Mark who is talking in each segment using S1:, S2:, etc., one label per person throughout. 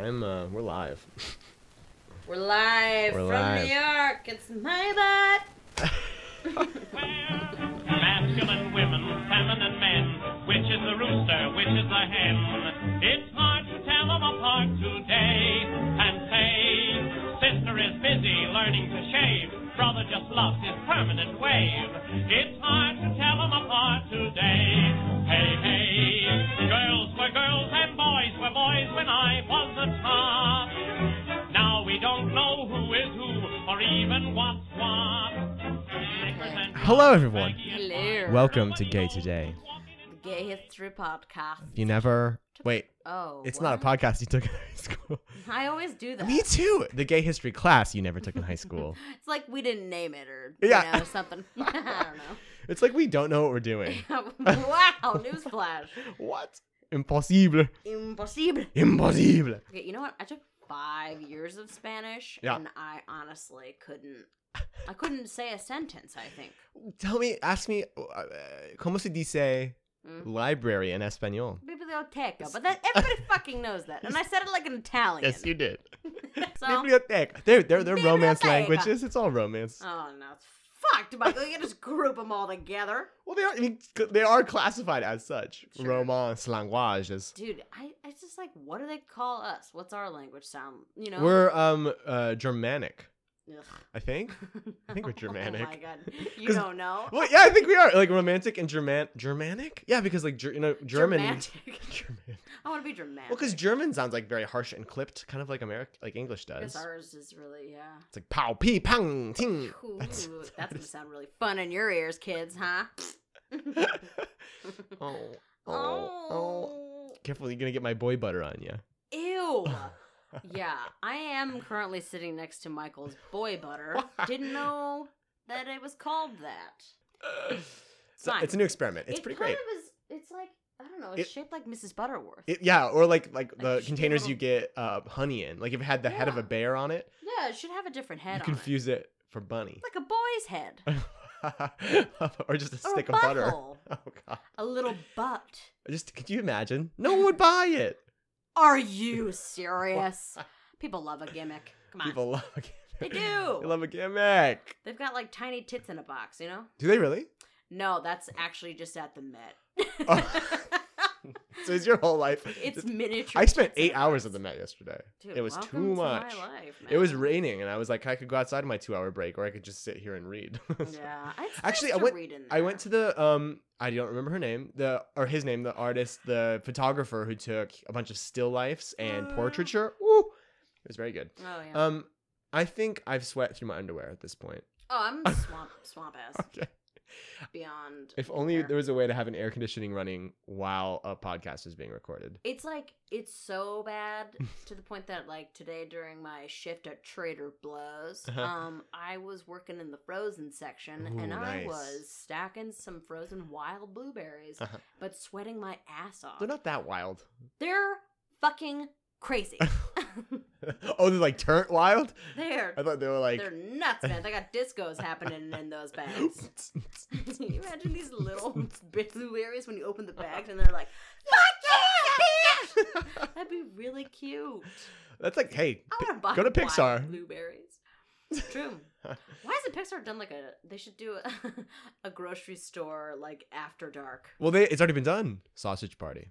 S1: I'm uh we're live.
S2: We're live
S1: We're
S2: from
S1: live.
S2: New York. It's my butt.
S3: Masculine women, feminine men. Which is the rooster, which is the hen? It's hard to tell them apart today. And say, sister is busy learning to shave. Brother just loves his permanent wave. It's hard to tell them apart today. Hey, hey, girls were girls and boys were boys when I was a top. Now we don't know who is who or even what's what.
S1: Hello everyone.
S2: Hello.
S1: Welcome to Gay Today.
S2: The Gay History Podcast.
S1: You never wait.
S2: Oh,
S1: It's
S2: what?
S1: not a podcast you took in high school.
S2: I always do that.
S1: Me too. The gay history class you never took in high school.
S2: It's like we didn't name it or
S1: Yeah.
S2: you know something. I don't know.
S1: It's like we don't know what we're doing.
S2: know. wow, newsflash.
S1: What? Impossible.
S2: Impossible.
S1: Impossible.
S2: Okay, you know what? I took five years of Spanish,
S1: Yeah.
S2: and I honestly couldn't. I couldn't say a sentence. I think.
S1: Tell me, ask me, uh, ¿cómo se dice
S2: Mm.
S1: library in español?
S2: Biblioteca, but that everybody fucking knows that, and I said it like an Italian.
S1: Yes, you did.
S2: So,
S1: Biblioteca. They're, they're, they're romance languages. It's all romance.
S2: oh no, it's fucked, Michael. You can just group them all together,
S1: Well, they are, I mean, they are classified as such.
S2: Sure.
S1: Romance languages.
S2: dude. I, I just like, what do they call us? What's our language sound? You know,
S1: We're um uh Germanic,
S2: Ugh.
S1: I think. I think we're Germanic.
S2: Oh my god, you don't know.
S1: Well, yeah, I think we are like romantic and German Germanic. Yeah, because like Ger- you know German.
S2: Germantic.
S1: German.
S2: I want to be dramatic.
S1: Well, because German sounds like very harsh and clipped, kind of like American, like English does.
S2: guess ours is really yeah.
S1: It's like pow, pee, pang, ting.
S2: Ooh,
S1: That's,
S2: that's, gonna sound really fun in your ears, kids, huh?
S1: Oh, oh, oh, oh. Careful, you're gonna get my boy butter on you.
S2: Ew. Yeah, I am currently sitting next to Michael's boy butter. Didn't know that it was called that.
S1: So it's a new experiment. It's
S2: it
S1: pretty
S2: kind
S1: great.
S2: Of is, it's like I don't know. It's
S1: It-
S2: shaped like Mrs. Butterworth.
S1: It, yeah, or like like the containers
S2: little-
S1: you get uh, honey in. Like if it had the head of a bear on it,
S2: yeah, it should have a different head
S1: you
S2: on
S1: confuse it for bunny.
S2: like a boy's head
S1: or just a
S2: or
S1: stick
S2: a
S1: of butter. Oh god.
S2: a little butt.
S1: Just could you imagine? No one would buy it.
S2: Are you serious? People love a gimmick. Come on,
S1: People love a gimmick.
S2: They do.
S1: They love a gimmick.
S2: they've got like tiny tits in a box. You know?
S1: Do they really?
S2: No, that's actually just at the Met.
S1: Oh. So it's your whole life?
S2: it's miniature.
S1: I spent eight hours at the Met yesterday.
S2: Dude,
S1: it was too
S2: to my
S1: much.
S2: life,
S1: It was raining, and I was like, I could go outside my two-hour break, or I could just sit here and read.
S2: Yeah,
S1: Actually, I went-
S2: read in
S1: I went to the um I don't remember her name the or his name the artist the photographer who took a bunch of still lifes and
S2: Uh.
S1: portraiture. Ooh, it was very good.
S2: Oh yeah.
S1: Um, I think I've sweat through my underwear at this point.
S2: oh, I'm swamp swamp ass
S1: Okay.
S2: Beyond.
S1: If only there was a way to have an air conditioning running while a podcast is being recorded.
S2: It's like it's so bad to the point that like today during my shift at Trader Blows,
S1: Uh-huh.
S2: um, I was working in the frozen section and
S1: Ooh,
S2: I was stacking some frozen wild blueberries,
S1: Uh-huh.
S2: but sweating my ass off.
S1: They're not that wild.
S2: They're fucking crazy.
S1: oh, they're like turnt wild.
S2: they're
S1: I thought they were like.
S2: they're nuts, man. They got discos happening in those bags. Can you imagine these little blueberries when you open the bags and they're like, "Fuck yeah, bitch!" That'd be really cute.
S1: That's like, hey,
S2: I want to buy
S1: go to Pixar.
S2: blueberries. True. Why hasn't Pixar done like a? They should do a, a grocery store like after dark.
S1: Well, they it's already been done. Sausage Party.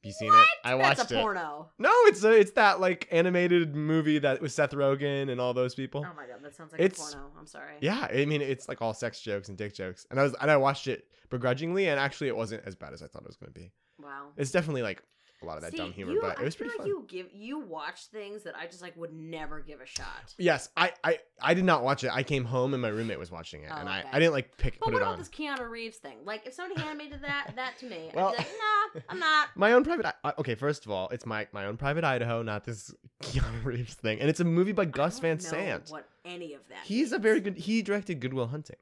S1: Have you seen it? I watched
S2: That's a
S1: it.
S2: porno.
S1: No, it's a, it's that like animated movie that was Seth Rogen and all those people.
S2: Oh my god, that sounds like
S1: It's-
S2: a porno. I'm sorry.
S1: Yeah, I mean it's like all sex jokes and dick jokes, and I was and I watched it begrudgingly, and actually it wasn't as bad as I thought it was going to be.
S2: Wow.
S1: It's definitely like a lot of that
S2: See,
S1: dumb humor,
S2: you-
S1: but it was
S2: feel
S1: pretty
S2: like
S1: fun.
S2: You give you watch things that I just like would never give a shot.
S1: Yes, I, I I did not watch it. I came home and my roommate was watching it,
S2: Oh,
S1: and I,
S2: okay.
S1: I didn't like pick
S2: But
S1: put
S2: what
S1: it
S2: about
S1: on.
S2: this Keanu Reeves thing? Like, if somebody handed me that, that to me,
S1: Well-
S2: I'd be like, nah, I'm not.
S1: My own private. I- okay, first of all, it's my my own private Idaho, not this Keanu Reeves thing, and it's a movie by Gus
S2: I
S1: Van
S2: don't know
S1: Sant.
S2: What any of that?
S1: He's a
S2: means.
S1: very good. He directed Good Will Hunting.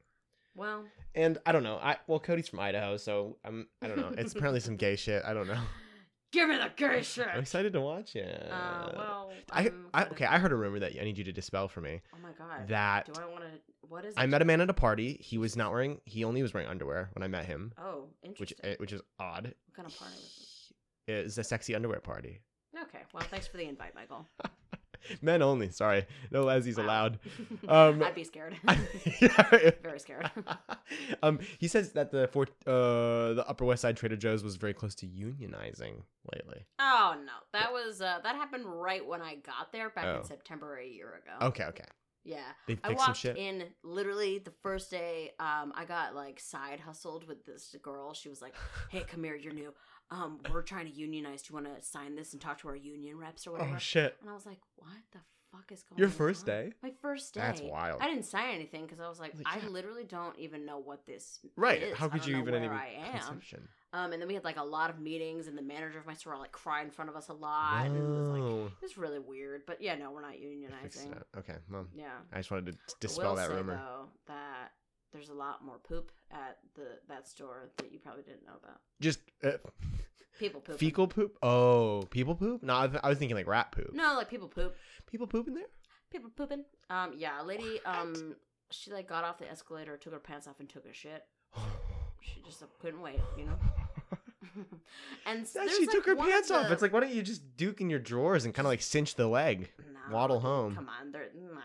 S2: well.
S1: And I don't know. I well, Cody's from Idaho, so I'm. I don't know. It's apparently some gay shit. I don't know.
S2: Give me the gay shit.
S1: I'm excited to watch it.
S2: Uh, well,
S1: I,
S2: I'm
S1: I okay. I heard a rumor that I need you to dispel for me
S2: Oh my god.
S1: that
S2: Do I want to? What is?
S1: I
S2: it?
S1: met a man at a party. He was not wearing. He only was wearing underwear when I met him,
S2: Oh,
S1: which
S2: interesting.
S1: eh, which is odd.
S2: what kind of party was
S1: It was a sexy underwear party.
S2: Okay. Well, thanks for the invite, Michael.
S1: Men only. Sorry, no lesbies
S2: Wow.
S1: allowed. Um,
S2: I'd be scared.
S1: yeah.
S2: Very scared.
S1: um, he says that the uh, the Upper West Side Trader Joe's was very close to unionizing lately.
S2: Oh no, that was uh, that happened right when I got there back
S1: Oh.
S2: in September a year ago.
S1: Okay, okay.
S2: Yeah,
S1: They
S2: I walked
S1: shit.
S2: in literally the first day. Um, I got like side hustled with this girl. She was like, "Hey, come here, you're new. Um, we're trying to unionize. Do you want to sign this and talk to our union reps or whatever?"
S1: Oh shit!
S2: And I was like, "What the fuck is going?" On?
S1: Your first
S2: on?
S1: day?
S2: My first day.
S1: That's wild.
S2: I didn't sign anything because I was like,
S1: Like,
S2: I
S1: yeah.
S2: literally don't even know what this
S1: Right?
S2: is.
S1: How could you
S2: know
S1: even
S2: where
S1: any
S2: I am?
S1: conception?
S2: Um, and then we had like a lot of meetings, and the manager of my store like cried in front of us a lot, and it was like it was really weird. But yeah, no, we're not unionizing.
S1: Okay, well,
S2: Yeah.
S1: I just wanted to dispel that rumor.
S2: though that there's a lot more poop at the that store that you probably didn't know about.
S1: Just uh,
S2: People poop.
S1: fecal poop. Oh, people poop. No, I, th- I was thinking like rat poop.
S2: No, like people poop.
S1: People poop in there.
S2: People pooping. Um, yeah, a lady. Um, she like got off the escalator, took her pants off, and took a shit. She just uh, couldn't wait, you know. and s-
S1: Yeah, she
S2: like,
S1: took her
S2: of
S1: pants off.
S2: the-
S1: It's like, why don't you just duke in your drawers and kind of like cinch the leg?
S2: No,
S1: waddle home.
S2: Come on, there. Nah.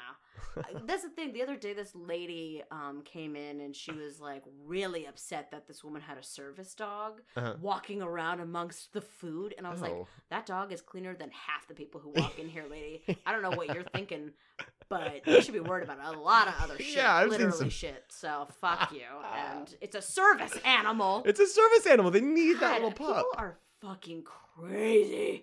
S2: That's the thing. The other day, this lady um came in and she was like really upset that this woman had a service dog
S1: Uh-huh.
S2: walking around amongst the food, and I was like,
S1: Oh.
S2: that dog is cleaner than half the people who walk in here, lady. I don't know what you're thinking, but you should be worried about a lot of other shit.
S1: Yeah, I've seen
S2: literally
S1: some-
S2: shit. So fuck you. And it's a service animal.
S1: It's a service animal. They need that little pup.
S2: People are fucking crazy.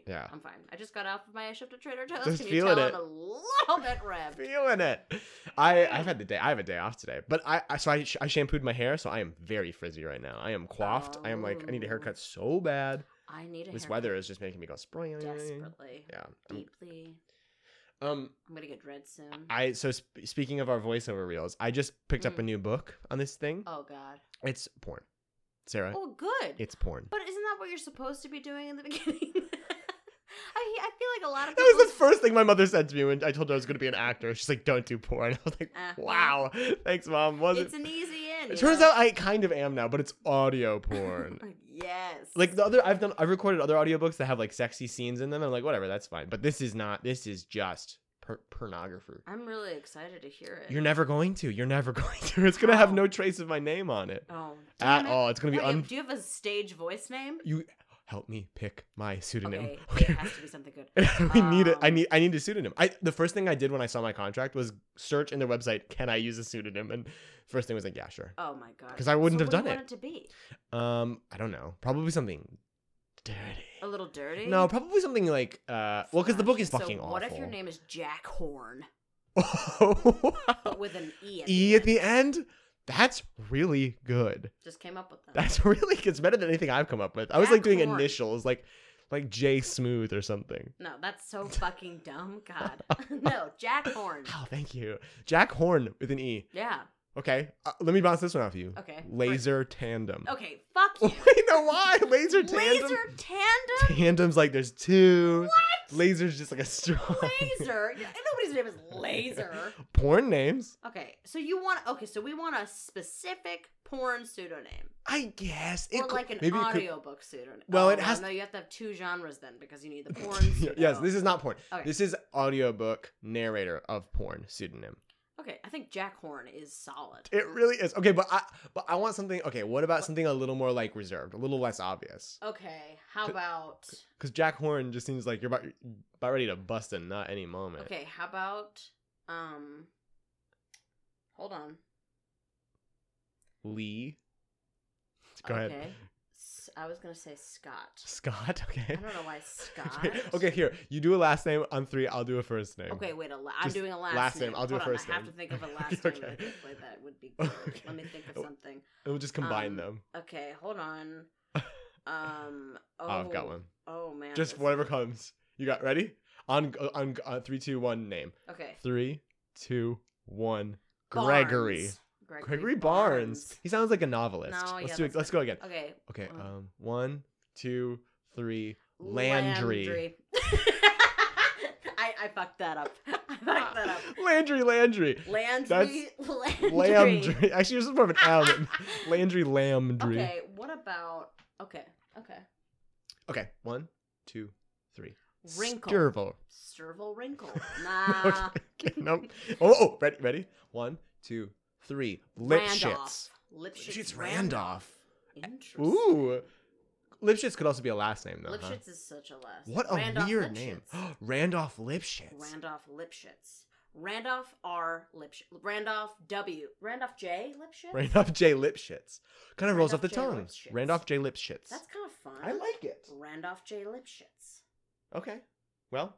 S1: Yeah.
S2: I'm fine. I just got off of my shift at Trader Joe's.
S1: Just
S2: Can you
S1: feeling
S2: tell
S1: it.
S2: I'm a little bit revved?
S1: Feeling it. I I've had the day. I have a day off today, but I, I so I, sh- I shampooed my hair, so I am very frizzy right now. I am coiffed. I am like I need a
S2: Oh.
S1: haircut so bad.
S2: I need a haircut.
S1: This
S2: haircut
S1: weather is just making me go spring.
S2: desperately,
S1: Yeah. I'm-
S2: deeply.
S1: Um.
S2: I'm gonna get dread soon.
S1: I so sp- speaking of our voiceover reels, I just picked up a
S2: Mm.
S1: new book on this thing.
S2: oh God.
S1: It's porn. Sarah,
S2: Oh, good.
S1: it's porn.
S2: But isn't that what you're supposed to be doing in the beginning? I I feel like a lot of
S1: That was the first thing my mother said to me when I told her I was going to be an actor. She's like, "Don't do porn." I was like,
S2: Uh,
S1: "Wow, thanks, mom." Was
S2: it's
S1: it?
S2: an easy in.
S1: It turns
S2: know?
S1: out I kind of am now, but it's audio porn.
S2: yes.
S1: like the other, I've done, I've recorded other audiobooks that have like sexy scenes in them. I'm like, whatever, that's fine. But this is not. This is just per- pornography.
S2: I'm really excited to hear it.
S1: You're never going to. You're never going to. It's gonna have no trace of my name on it
S2: oh
S1: at
S2: damn it.
S1: all. It's gonna be
S2: Wait,
S1: un.
S2: Do you have a stage voice name?
S1: You help me pick my pseudonym.
S2: Okay, it has to be something good.
S1: we need it. I
S2: Um,
S1: need. I need a pseudonym. I the first thing I did when I saw my contract was search in their website. Can I use a pseudonym? And first thing was like, yeah, sure.
S2: Oh my god.
S1: 'Cause I wouldn't
S2: So
S1: have
S2: what do
S1: done
S2: you
S1: it.
S2: Want it to be
S1: Um, I don't know. Probably something dirty.
S2: a little dirty.
S1: No, probably something like uh, well, because the book is
S2: So
S1: fucking awful.
S2: What if your name is Jack Horn,
S1: Oh,
S2: but with an e? At
S1: e
S2: the
S1: at the
S2: end?
S1: end. That's really good.
S2: Just came up with that.
S1: That's really. It's better than anything I've come up with. I was
S2: Jack
S1: like doing
S2: Horn.
S1: initials, like like J Smooth or something.
S2: No, that's so fucking dumb. God. no, Jack Horn.
S1: Oh, thank you, Jack Horn with an e.
S2: Yeah.
S1: Okay, uh, let me bounce this one off you.
S2: Okay.
S1: Laser tandem.
S2: Okay. Fuck you.
S1: Wait, no, why? Laser tandem.
S2: Laser tandem.
S1: Tandem's like there's two.
S2: What?
S1: Laser's just like a strong.
S2: Laser. Yeah, Nobody's name is Laser.
S1: Porn names.
S2: Okay, so you want okay, so we want a specific porn pseudonym
S1: I guess.
S2: or
S1: could-
S2: like an
S1: maybe it could-
S2: audiobook pseudonym.
S1: Well,
S2: Oh,
S1: it has-
S2: No, you have to have two genres then because you need the porn.
S1: Yes, this is not porn.
S2: Okay.
S1: This is audiobook narrator of porn pseudonym.
S2: Okay, I think Jack Horn is solid.
S1: It really is. Okay, but I but I want something okay, what about something a little more like reserved, a little less obvious?
S2: Okay, how
S1: C-
S2: about
S1: Cuz Jack Horn just seems like you're about about ready to bust a nut any moment.
S2: okay, how about um hold on.
S1: Lee. Go ahead.
S2: Okay. S- I was gonna say Scott.
S1: Scott, okay.
S2: I don't know why Scott.
S1: okay, here. You do a last name on 3, I'll do a first name.
S2: Okay, wait. A la- I'm
S1: Just
S2: doing a last,
S1: last name, I'll do a
S2: Hold on,
S1: first
S2: I have to think of a last
S1: Okay.
S2: name. That, like, that would be good.
S1: Okay.
S2: Let me think of something.
S1: And we'll just combine
S2: Um,
S1: them.
S2: Okay, hold on. Um. Oh,
S1: Oh, I've got one.
S2: Oh man.
S1: Just whatever comes. You got ready? On on, on three, two, one. Name.
S2: Okay.
S1: Three, two, one. Gregory.
S2: Barnes. Gregory,
S1: Gregory Barnes. He sounds like a novelist.
S2: No,
S1: let's
S2: yeah,
S1: do it. Let's go again.
S2: Okay.
S1: Okay.
S2: Um,
S1: Um. One, two, three. Landry.
S2: Landry. I I fucked that up. I fucked that up.
S1: Landry. Landry.
S2: Landry. Landry.
S1: Landry. Actually, this is more of an M. Landry Landry.
S2: Okay. What about? Okay. Okay.
S1: Okay. One, two, three.
S2: Wrinkle.
S1: Sturvel.
S2: Serval wrinkle. Nah.
S1: okay, nope. Oh, oh, ready, ready. One, two, three. Lipschitz.
S2: Randolph. Lipschitz,
S1: Lipschitz Randolph.
S2: Interesting.
S1: Ooh. Lipschitz could also be a last name, though. huh?
S2: Is such a last.
S1: What a
S2: Randolph
S1: weird
S2: Lipschitz.
S1: name. Randolph Lipschitz.
S2: Randolph Lipschitz. Randolph R. Lipschitz. Randolph W. Randolph J. Lipschitz.
S1: Randolph J. Lipschitz. Kind of rolls off the
S2: J.
S1: tongue.
S2: Lipschitz.
S1: Randolph J. Lipschitz.
S2: That's kind of fun.
S1: I like it.
S2: Randolph J. Lipschitz.
S1: Okay. Well,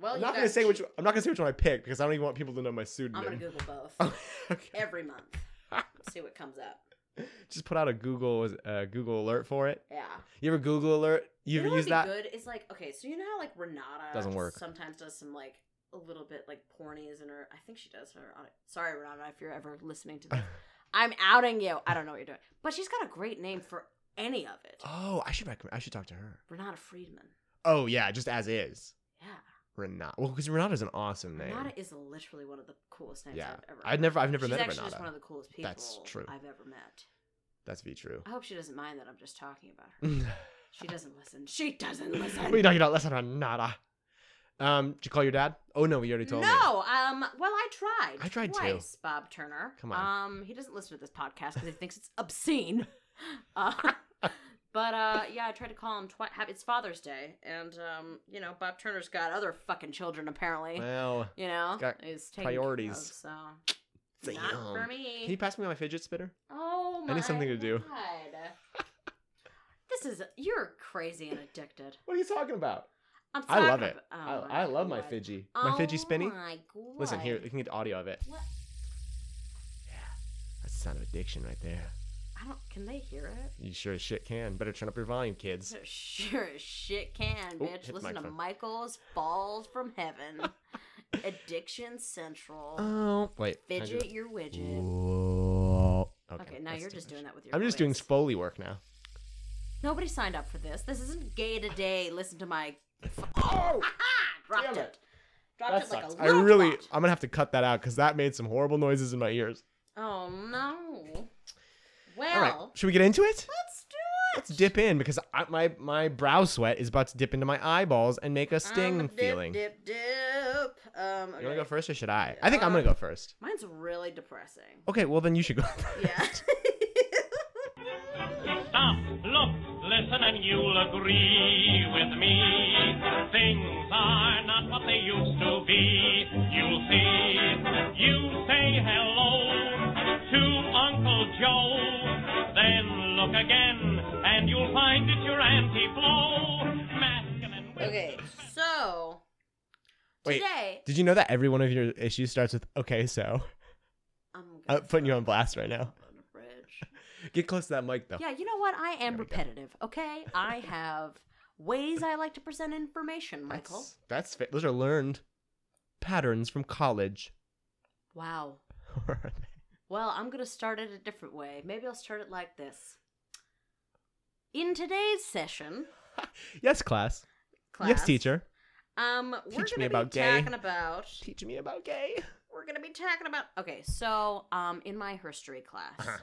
S2: Well,
S1: I'm not gonna say
S2: ch-
S1: which. I'm not gonna say which one I picked because I don't even want people to know my pseudonym.
S2: I'm gonna Google both
S1: okay.
S2: every month. See what comes up.
S1: Just put out a Google uh, Google alert for it.
S2: Yeah.
S1: You ever Google alert? You
S2: You
S1: ever use that?
S2: good is like okay, so you know how like Renata
S1: Doesn't work.
S2: Sometimes does some like a little bit like pornies in her. I think she does her. On it. Sorry, Renata, if you're ever listening to this, I'm outing you. I don't know what you're doing, but she's got a great name for any of it.
S1: Oh, I should recommend. I should talk to her.
S2: Renata Friedman.
S1: Oh yeah, just as is.
S2: Yeah,
S1: Renata. Well, because Renata's an awesome name.
S2: Renata is literally one of the coolest names
S1: Yeah.
S2: I've ever.
S1: I've never- I've never
S2: she's
S1: met
S2: actually just
S1: Renata.
S2: one of the coolest people
S1: That's true.
S2: I've ever met.
S1: That's be true.
S2: I hope she doesn't mind that I'm just talking about her. she doesn't listen. She doesn't listen.
S1: what are you about? Listen, Renata. Um, did you call your dad? Oh no, you already told me.
S2: No, um, well, I tried.
S1: I tried too.
S2: twice, Bob Turner.
S1: Come on.
S2: Um, he doesn't listen to this podcast because he thinks it's obscene. Uh, but uh, yeah, I tried to call him twice. It's Father's Day, and um, you know, Bob Turner's got other fucking children apparently.
S1: Well,
S2: you know,
S1: got
S2: he's
S1: priorities.
S2: of, so not
S1: damn.
S2: for
S1: Can
S2: me.
S1: you pass me my fidget spinner?
S2: Oh my god.
S1: I need something to do.
S2: God. this is you're crazy and addicted.
S1: What are you talking about?
S2: I'm
S1: I love it.
S2: oh
S1: I, I love my
S2: God.
S1: Fidgy. My Fidgy
S2: Oh
S1: spinny.
S2: my
S1: Listen here,
S2: God.
S1: you can get audio of it.
S2: What?
S1: Yeah, that's the sound of addiction right there.
S2: I don't. Can they hear it?
S1: You sure as shit can. Better turn up your volume, kids.
S2: Sure as shit can,
S1: Oh,
S2: bitch. Listen to. Michael's Falls from Heaven. Addiction Central.
S1: Oh, wait. I
S2: Fidget your widget.
S1: Whoa. Okay,
S2: Okay, now you're just
S1: much.
S2: doing that with your
S1: I'm just doing
S2: voice.
S1: Foley work now.
S2: Nobody signed up for this. This isn't gay today. Listen to my. Oh! Dropped it.
S1: it.
S2: Dropped
S1: That
S2: it
S1: sucks. I
S2: little
S1: really,
S2: twat.
S1: I'm gonna have to cut that out because that made some horrible noises in my ears.
S2: Oh no. Well,
S1: All right, should we get into it?
S2: let's do it.
S1: Let's dip in because I, my my brow sweat is about to dip into my eyeballs and make a sting
S2: I'm dip,
S1: feeling.
S2: Dip, dip, Um,
S1: You wanna go first or should I? I think I'm gonna
S2: Uh,
S1: go first.
S2: Mine's really depressing.
S1: Okay, well then you should go. First.
S2: Yeah.
S3: Stop, look, listen, and you'll agree with me. Things are not what they used to be. You'll see. You say hello to Uncle Joe. Then look again, and you'll find it's your Auntie Flo.
S2: Okay, so
S1: Wait,
S2: today
S1: did you know that every one of your issues starts with "Okay, so"?
S2: I'm
S1: I'm putting you on blast right now.
S2: up on the bridge.
S1: Get close to that mic though.
S2: Yeah, you know what? I am
S1: There we go.
S2: repetitive. Okay, I have ways I like to present information, Michael.
S1: That's, that's fa- those are learned patterns from college.
S2: Wow. Well, I'm gonna start it a different way. Maybe I'll start it like this. In today's session,
S1: yes, class.
S2: class,
S1: Yes, teacher.
S2: Um, we're
S1: Teach
S2: gonna
S1: me about
S2: be
S1: gay.
S2: talking about.
S1: Teach me about gay.
S2: We're gonna be talking about. Okay, so um, in my history class,
S1: Uh-huh.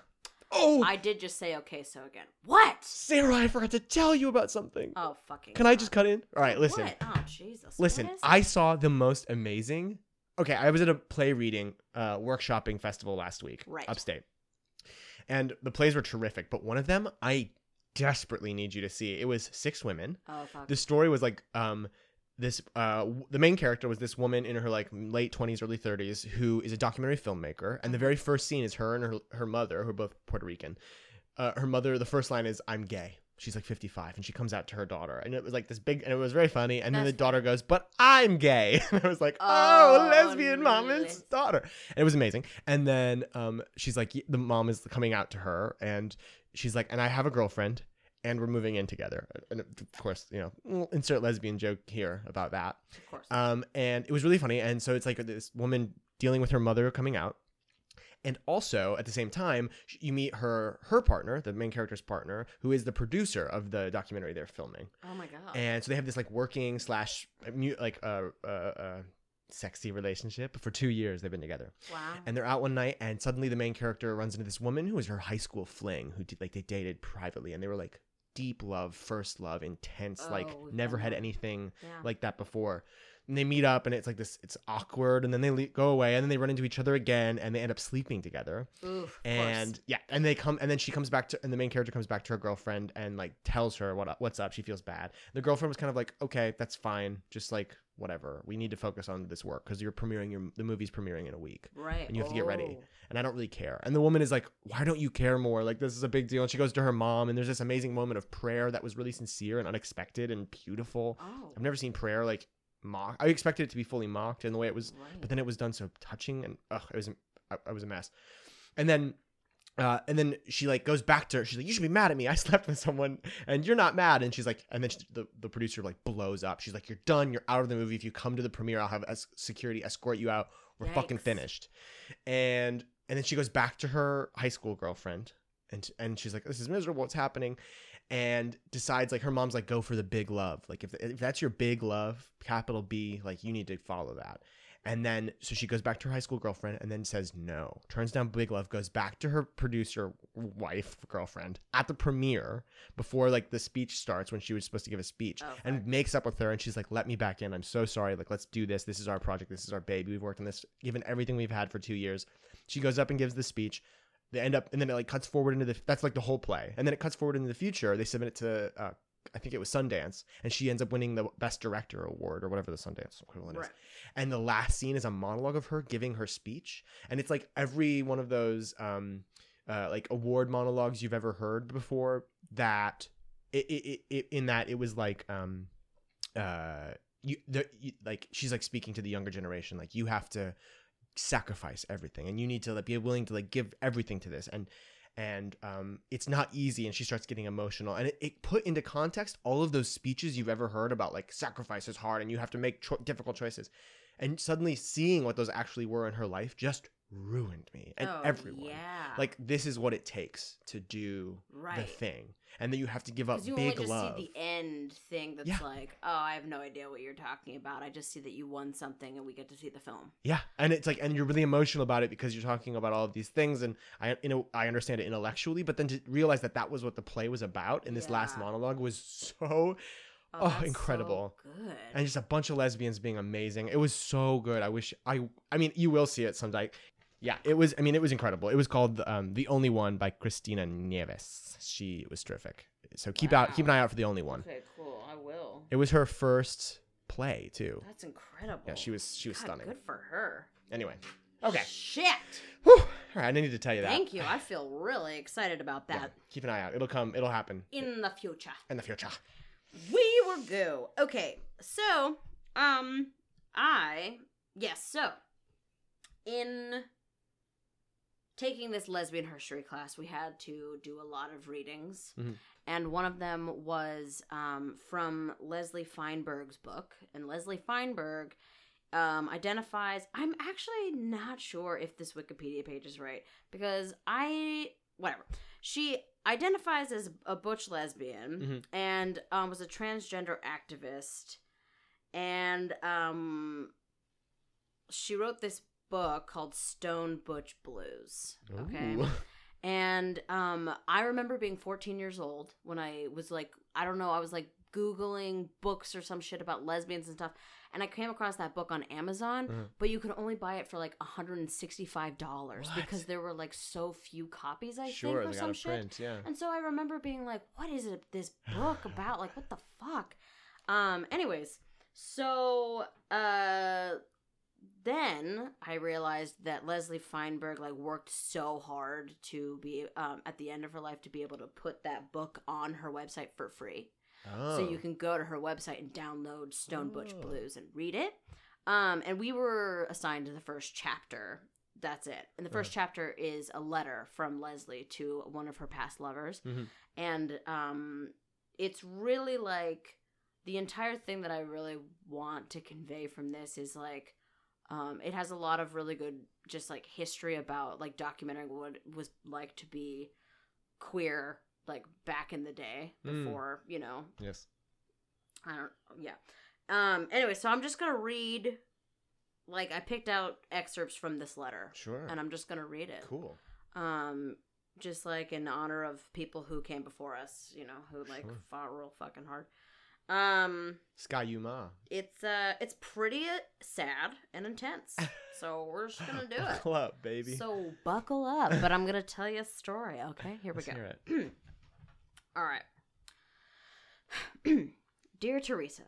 S1: Oh,
S2: I did just say okay, so again. What?
S1: Sarah, I forgot to tell you about something.
S2: Oh fucking.
S1: Can I just cut in? All right, listen.
S2: What? Oh Jesus.
S1: Listen, I saw the most amazing. Okay, I was at a play reading, uh, workshopping festival last week,
S2: Right.
S1: upstate, and the plays were terrific. But one of them, I desperately need you to see. It was six women.
S2: Oh fuck.
S1: The story was like, um, this uh, the main character was this woman in her like late twenties, early thirties, who is a documentary filmmaker, and the very first scene is her and her her mother, who are both Puerto Rican. Uh, her mother, the first line is "I'm gay." She's like 55, and she comes out to her daughter, and it was like this big, and it was very funny. And then
S2: That's
S1: the daughter goes, "But I'm gay," and I was like, "Oh,
S2: Oh,
S1: lesbian mom and daughter," and it was amazing. And then um, she's like, the mom is coming out to her, and she's like, "And I have a girlfriend." And we're moving in together. And of course, you know, insert lesbian joke here about that.
S2: of course.
S1: Um, and it was really funny. And so it's like this woman dealing with her mother coming out. And also at the same time, you meet her her partner, the main character's partner, who is the producer of the documentary they're filming.
S2: oh my god.
S1: And so they have this like working slash uh, like uh, uh, uh, sexy relationship for two years. They've been together,
S2: wow.
S1: and they're out one night, and suddenly the main character runs into this woman who was her high school fling, who did like they dated privately, and they were like deep love, first love, intense, like
S2: Oh, we've
S1: never had anything
S2: Yeah.
S1: like that before. And they meet up and it's like this it's awkward and then they le- go away and then they run into each other again and they end up sleeping together.
S2: Oof, of
S1: And
S2: course.
S1: yeah, and they come and then she comes back to and the main character comes back to her girlfriend and like tells her what what's up. She feels bad. The girlfriend was kind of like, "Okay, that's fine. Just like whatever. We need to focus on this work cuz you're premiering your the movie's premiering in a week."
S2: right.
S1: and you have to get ready.
S2: Oh.
S1: and I don't really care. And the woman is like, "Why don't you care more? Like this is a big deal." And she goes to her mom, and there's this amazing moment of prayer that was really sincere and unexpected and beautiful.
S2: Oh.
S1: I've never seen prayer like mocked. I expected it to be fully mocked in the way it was,
S2: right.
S1: but then it was done so touching, and ugh, it was I, I was a mess. And then. Uh, and then she like goes back to her. She's like, "You should be mad at me. I slept with someone, and you're not mad." And she's like, and then she, the the producer like blows up. She's like, "You're done. You're out of the movie. If you come to the premiere, I'll have es- security escort you out. We're fucking finished." and and then she goes back to her high school girlfriend and and she's like this is miserable what's happening and decides like her mom's like go for the big love. Like if, if that's your big love capital b like you need to follow that. And then so she goes back to her high school girlfriend and then says no. Turns down big love goes back to her producer wife girlfriend at the premiere before like the speech starts when she was supposed to give a speech
S2: Oh,
S1: and makes up with her and she's like let me back in. I'm so sorry. Like let's do this. This is our project. This is our baby. We've worked on this given everything we've had for two years. She goes up and gives the speech they end up and then it like cuts forward into the that's like the whole play. And then it cuts forward into the future. They submit it to uh, i think it was sundance and she ends up winning the best director award or whatever the sundance equivalent
S2: Right.
S1: is and the last scene is a monologue of her giving her speech. And it's like every one of those um uh, like award monologues you've ever heard before that it, it, it, in that it was like um uh you, the, you like she's like speaking to the younger generation like you have to sacrifice everything and you need to like, be willing to like give everything to this and and um it's not easy and she starts getting emotional and it, it put into context all of those speeches you've ever heard about like sacrifice is hard and you have to make cho- difficult choices and suddenly seeing what those actually were in her life just ruined me and
S2: oh,
S1: everyone
S2: Yeah.
S1: like this is what it takes to do the thing and then you have to give up
S2: you
S1: big
S2: only
S1: love
S2: see the end thing that's
S1: Yeah.
S2: like, oh, I have no idea what you're talking about. I just see that you won something and we get to see the film.
S1: Yeah, and it's like, and you're really emotional about it because you're talking about all of these things, and I, you know, I understand it intellectually, but then to realize that that was what the play was about in this last monologue was so, Oh,
S2: oh so
S1: incredible.
S2: good.
S1: and just a bunch of lesbians being amazing. It was so good. I wish I, I mean, you will see it someday. Yeah, it was. I mean, it was incredible. It was called um, "The Only One" by Christina Nieves. She was terrific. So keep out, keep an eye out for "The Only One."
S2: Okay, cool. I will.
S1: It was her first play too.
S2: That's incredible.
S1: Yeah, she was she was
S2: God,
S1: stunning.
S2: Good for her.
S1: Anyway, okay.
S2: Shit.
S1: Whew. All right, I needed to tell you that.
S2: Thank you. I feel really excited about
S1: Yeah,
S2: that
S1: keep an eye out. It'll come. It'll happen
S2: in the future.
S1: in the future.
S2: We will go. Okay, so um, I yes, so in taking this lesbian history class, we had to do a lot of readings,
S1: Mhm.
S2: and one of them was um from Leslie Feinberg's book, and Leslie Feinberg um, identifies. I'm actually not sure if this Wikipedia page is right because I whatever. She identifies as a butch lesbian
S1: Mhm.
S2: and um, was a transgender activist, and um, she wrote this book called Stone Butch Blues. Okay.
S1: Ooh.
S2: And um, I remember being 14 years old when I was like, I don't know, I was like Googling books or some shit about lesbians and stuff. And I came across that book on Amazon,
S1: Mhm.
S2: but you could only buy it for like $165
S1: What?
S2: because there were like so few copies, I
S1: sure,
S2: think, or some shit.
S1: print. Yeah.
S2: And so I remember being like, what is it this book about? Like what the fuck? Um anyways, so uh then I realized that Leslie Feinberg like worked so hard to be um at the end of her life to be able to put that book on her website for free.
S1: Oh.
S2: So you can go to her website and download Stone Butch
S1: Oh.
S2: Blues and read it. Um, and we were assigned to the first chapter. That's it. And the 1st
S1: Uh-huh.
S2: chapter is a letter from Leslie to one of her past lovers.
S1: Mhm.
S2: And um, it's really like the entire thing that I really want to convey from this is like um, it has a lot of really good just like history about like documenting what it was like to be queer like back in the day
S1: Mm.
S2: before you know
S1: Yes.
S2: I don't yeah. Um anyway, so I'm just going to read like I picked out excerpts from this letter
S1: Sure.
S2: and I'm just going to read it.
S1: Cool.
S2: Um just like in honor of people who came before us, you know, who like
S1: Sure.
S2: fought real fucking hard. Um,
S1: Sky Yuma.
S2: it's uh, it's pretty sad and intense. So we're just gonna do it.
S1: Buckle up, baby.
S2: So buckle up. But I'm gonna tell you a story. Okay, here we
S1: Let's
S2: go.
S1: hear it.
S2: All right. Dear Teresa,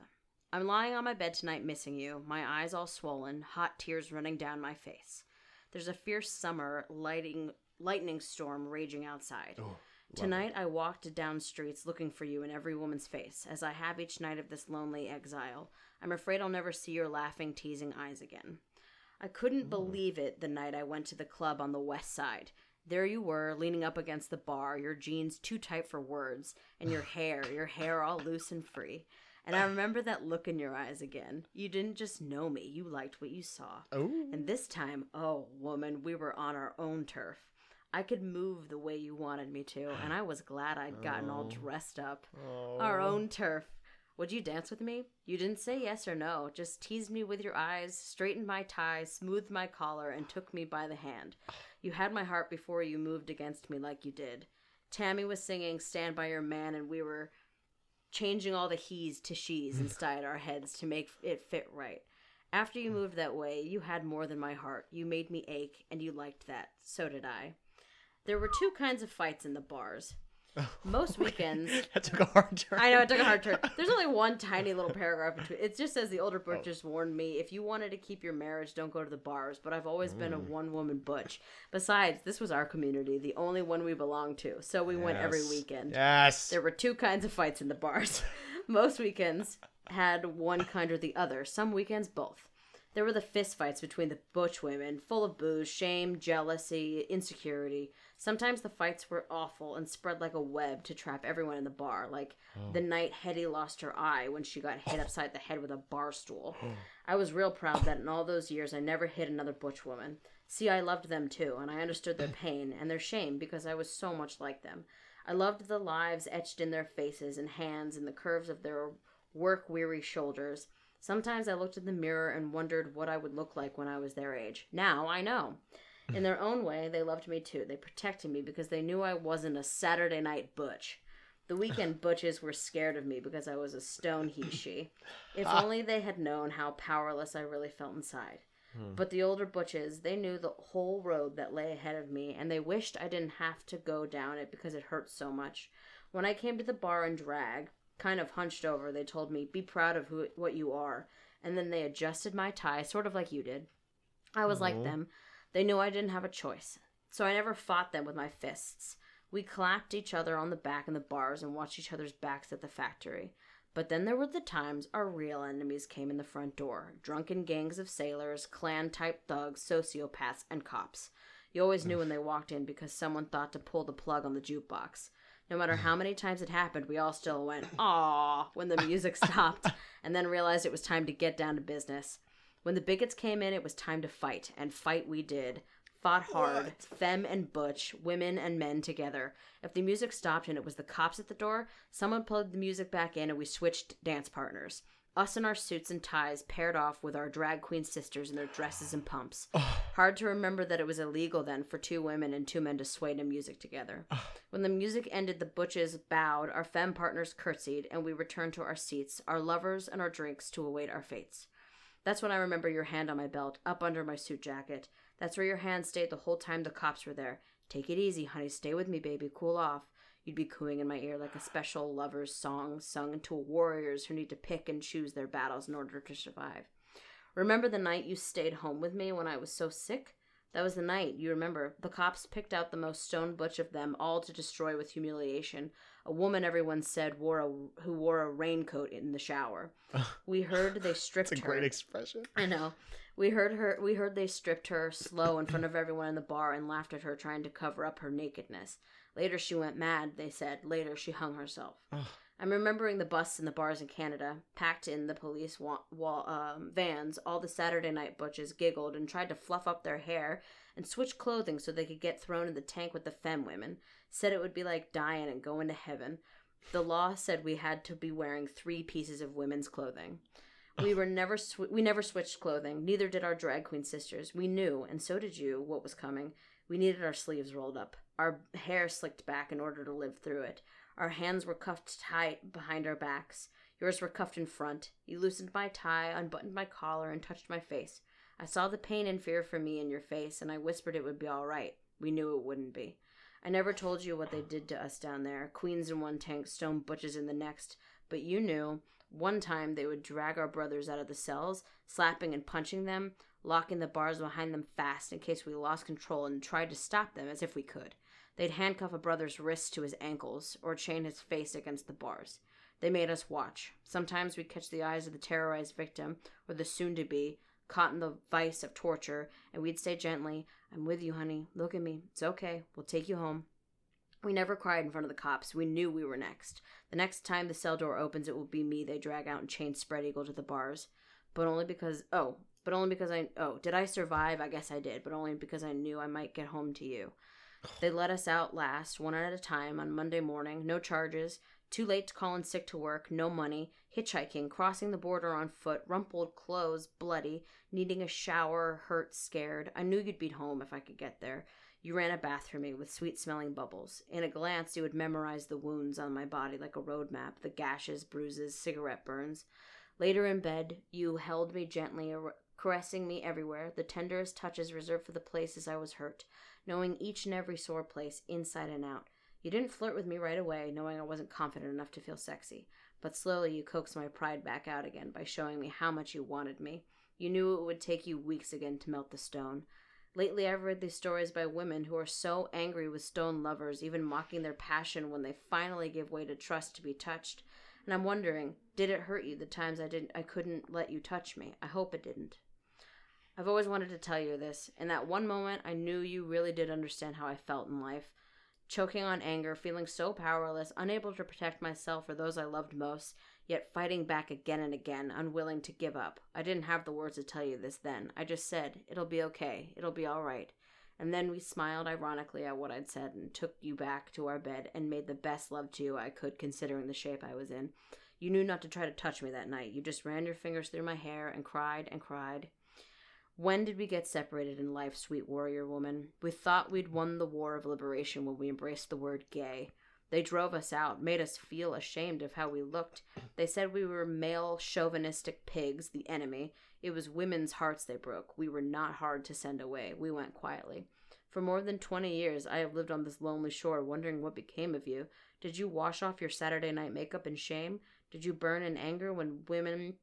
S2: I'm lying on my bed tonight missing you, my eyes all swollen, hot tears running down my face. There's a fierce summer lighting lightning storm raging outside.
S1: Oh,
S2: Tonight I walked down streets looking for you in every woman's face, as I have each night of this lonely exile. I'm afraid I'll never see your laughing, teasing eyes again. I couldn't mm. believe it the night I went to the club on the west side. There you were, leaning up against the bar, your jeans too tight for words, and your hair, your hair all loose and free. And I remember that look in your eyes again. You didn't just know me, you liked what you saw.
S1: Oh.
S2: And this time, oh, woman, we were on our own turf. I could move the way you wanted me to, and I was glad I'd gotten all
S1: Oh.
S2: dressed up.
S1: Oh.
S2: Our own turf. Would you dance with me? You didn't say yes or no, just teased me with your eyes, straightened my tie, smoothed my collar, and took me by the hand. You had my heart before you moved against me like you did. Tammy was singing Stand By Your Man, and we were changing all the he's to she's inside our heads to make it fit right. After you moved that way, you had more than my heart. You made me ache, and you liked that. So did I. There were two kinds of fights in the bars. Most weekends,
S1: that took a hard turn.
S2: I know it took a hard turn. There's only one tiny little paragraph between. It just says the older butchers oh. warned me if you wanted to keep your marriage, don't go to the bars. But I've always been a mm. one woman butch. Besides, this was our community, the only one we belonged to, so we went every
S1: Yes.
S2: weekend.
S1: Yes.
S2: There were two kinds of fights in the bars. Most weekends had one kind or the other. Some weekends both. There were the fist fights between the butch women, full of booze, shame, jealousy, insecurity. Sometimes the fights were awful and spread like a web to trap everyone in the bar, like the oh. night Hetty lost her eye when she got hit upside the head with a bar stool. Oh. I was real proud that in all those years I never hit another butch woman. See, I loved them too, and I understood their pain and their shame because I was so much like them. I loved the lives etched in their faces and hands and the curves of their work weary shoulders. Sometimes I looked in the mirror and wondered what I would look like when I was their age. Now I know. In their own way, they loved me too. They protected me because they knew I wasn't a Saturday night butch. The weekend butches were scared of me because I was a stone he she. If ah. only they had known how powerless I really felt inside. Hmm. But the older butches, they knew the whole road that lay ahead of me, and they wished I didn't have to go down it because it hurt so much. When I came to the bar in drag, kind of hunched over, they told me, "Be proud of who what you are." And then they adjusted my tie, sort of like you did. I was like
S1: oh.
S2: them. They knew I didn't have a choice, so I never fought them with my fists. We clapped each other on the back in the bars and watched each other's backs at the factory. But then there were the times our real enemies came in the front door drunken gangs of sailors, Klan type thugs, sociopaths, and cops. You always knew when they walked in because someone thought to pull the plug on the jukebox. No matter how many times it happened, we all still went, aww, when the music stopped, and then realized it was time to get down to business. When the bigots came in, it was time to fight, and fight we did. Fought hard,
S1: What?
S2: femme and butch, women and men together. If the music stopped and it was the cops at the door, someone plugged the music back in and we switched dance partners. Us in our suits and ties paired off with our drag queen sisters in their dresses and pumps. Hard to remember that it was illegal then for two women and two men to sway to music together. When the music ended, the butches bowed, our femme partners curtsied, and we returned to our seats, our lovers and our drinks to await our fates. That's when I remember your hand on my belt, up under my suit jacket. That's where your hand stayed the whole time the cops were there. Take it easy, honey. Stay with me, baby. Cool off. You'd be cooing in my ear like a special lover's song sung to warriors who need to pick and choose their battles in order to survive. Remember the night you stayed home with me when I was so sick? That was the night, you remember. The cops picked out the most stone butch of them all to destroy with humiliation. A woman everyone said wore a who wore a raincoat in the shower. We heard they stripped
S1: That's a
S2: her.
S1: great expression.
S2: I know. We heard her we heard they stripped her slow in front of everyone in the bar and laughed at her trying to cover up her nakedness. Later she went mad, they said. Later she hung herself. I'm remembering the bus and the bars in Canada, packed in the police wa- wa- um, vans. All the Saturday night butches giggled and tried to fluff up their hair and switch clothing so they could get thrown in the tank with the femme women. Said it would be like dying and going to heaven. The law said we had to be wearing three pieces of women's clothing. We were never sw- we never switched clothing. Neither did our drag queen sisters. We knew, and so did you, what was coming. We needed our sleeves rolled up, our hair slicked back in order to live through it. Our hands were cuffed tight behind our backs. Yours were cuffed in front. You loosened my tie, unbuttoned my collar, and touched my face. I saw the pain and fear for me in your face, and I whispered it would be all right. We knew it wouldn't be. I never told you what they did to us down there queens in one tank, stone butches in the next. But you knew. One time they would drag our brothers out of the cells, slapping and punching them, locking the bars behind them fast in case we lost control and tried to stop them as if we could. They'd handcuff a brother's wrists to his ankles or chain his face against the bars. They made us watch. Sometimes we'd catch the eyes of the terrorized victim or the soon to be, caught in the vice of torture, and we'd say gently, I'm with you, honey. Look at me. It's okay. We'll take you home. We never cried in front of the cops. We knew we were next. The next time the cell door opens, it will be me they drag out and chain spread eagle to the bars. But only because, oh, but only because I, oh, did I survive? I guess I did, but only because I knew I might get home to you. They let us out last, one at a time, on Monday morning. No charges. Too late to call in sick to work. No money. Hitchhiking. Crossing the border on foot. Rumpled clothes. Bloody. Needing a shower. Hurt. Scared. I knew you'd be home if I could get there. You ran a bath for me with sweet smelling bubbles. In a glance, you would memorize the wounds on my body like a road map the gashes, bruises, cigarette burns. Later in bed, you held me gently, caressing me everywhere, the tenderest touches reserved for the places I was hurt, knowing each and every sore place inside and out. You didn't flirt with me right away, knowing I wasn't confident enough to feel sexy, but slowly you coaxed my pride back out again by showing me how much you wanted me. You knew it would take you weeks again to melt the stone. Lately, I've read these stories by women who are so angry with stone lovers, even mocking their passion when they finally give way to trust to be touched. And I'm wondering, did it hurt you the times I didn't I couldn't let you touch me? I hope it didn't. I've always wanted to tell you this. In that one moment, I knew you really did understand how I felt in life. Choking on anger, feeling so powerless, unable to protect myself or those I loved most, yet fighting back again and again, unwilling to give up. I didn't have the words to tell you this then. I just said, It'll be okay. It'll be all right. And then we smiled ironically at what I'd said and took you back to our bed and made the best love to you I could considering the shape I was in. You knew not to try to touch me that night. You just ran your fingers through my hair and cried and cried. When did we get separated in life, sweet warrior woman? We thought we'd won the war of liberation when we embraced the word gay. They drove us out, made us feel ashamed of how we looked. They said we were male, chauvinistic pigs, the enemy. It was women's hearts they broke. We were not hard to send away. We went quietly. For more than 20 years, I have lived on this lonely shore, wondering what became of you. Did you wash off your Saturday night makeup in shame? Did you burn in anger when women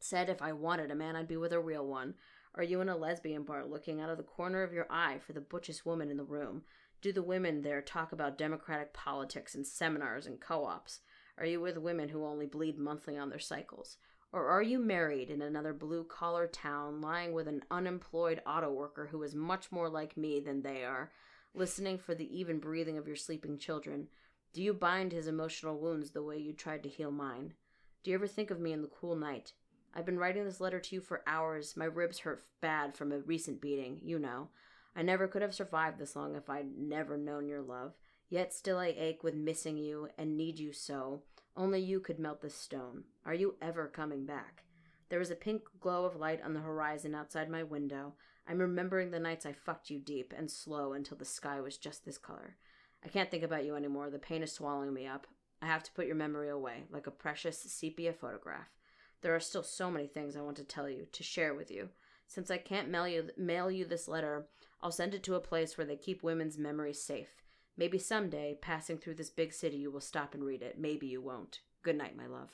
S2: said if I wanted a man, I'd be with a real one? Are you in a lesbian bar looking out of the corner of your eye for the butchest woman in the room? Do the women there talk about democratic politics and seminars and co ops? Are you with women who only bleed monthly on their cycles? Or are you married in another blue collar town, lying with an unemployed auto worker who is much more like me than they are, listening for the even breathing of your sleeping children? Do you bind his emotional wounds the way you tried to heal mine? Do you ever think of me in the cool night? I've been writing this letter to you for hours. My ribs hurt bad from a recent beating, you know. I never could have survived this long if I'd never known your love. Yet still I ache with missing you and need you so. Only you could melt this stone. Are you ever coming back? There is a pink glow of light on the horizon outside my window. I'm remembering the nights I fucked you deep and slow until the sky was just this color. I can't think about you anymore. The pain is swallowing me up. I have to put your memory away, like a precious sepia photograph. There are still so many things I want to tell you, to share with you. Since I can't mail you, mail you this letter, I'll send it to a place where they keep women's memories safe. Maybe someday, passing through this big city, you will stop and read it. Maybe you won't. Good night, my love.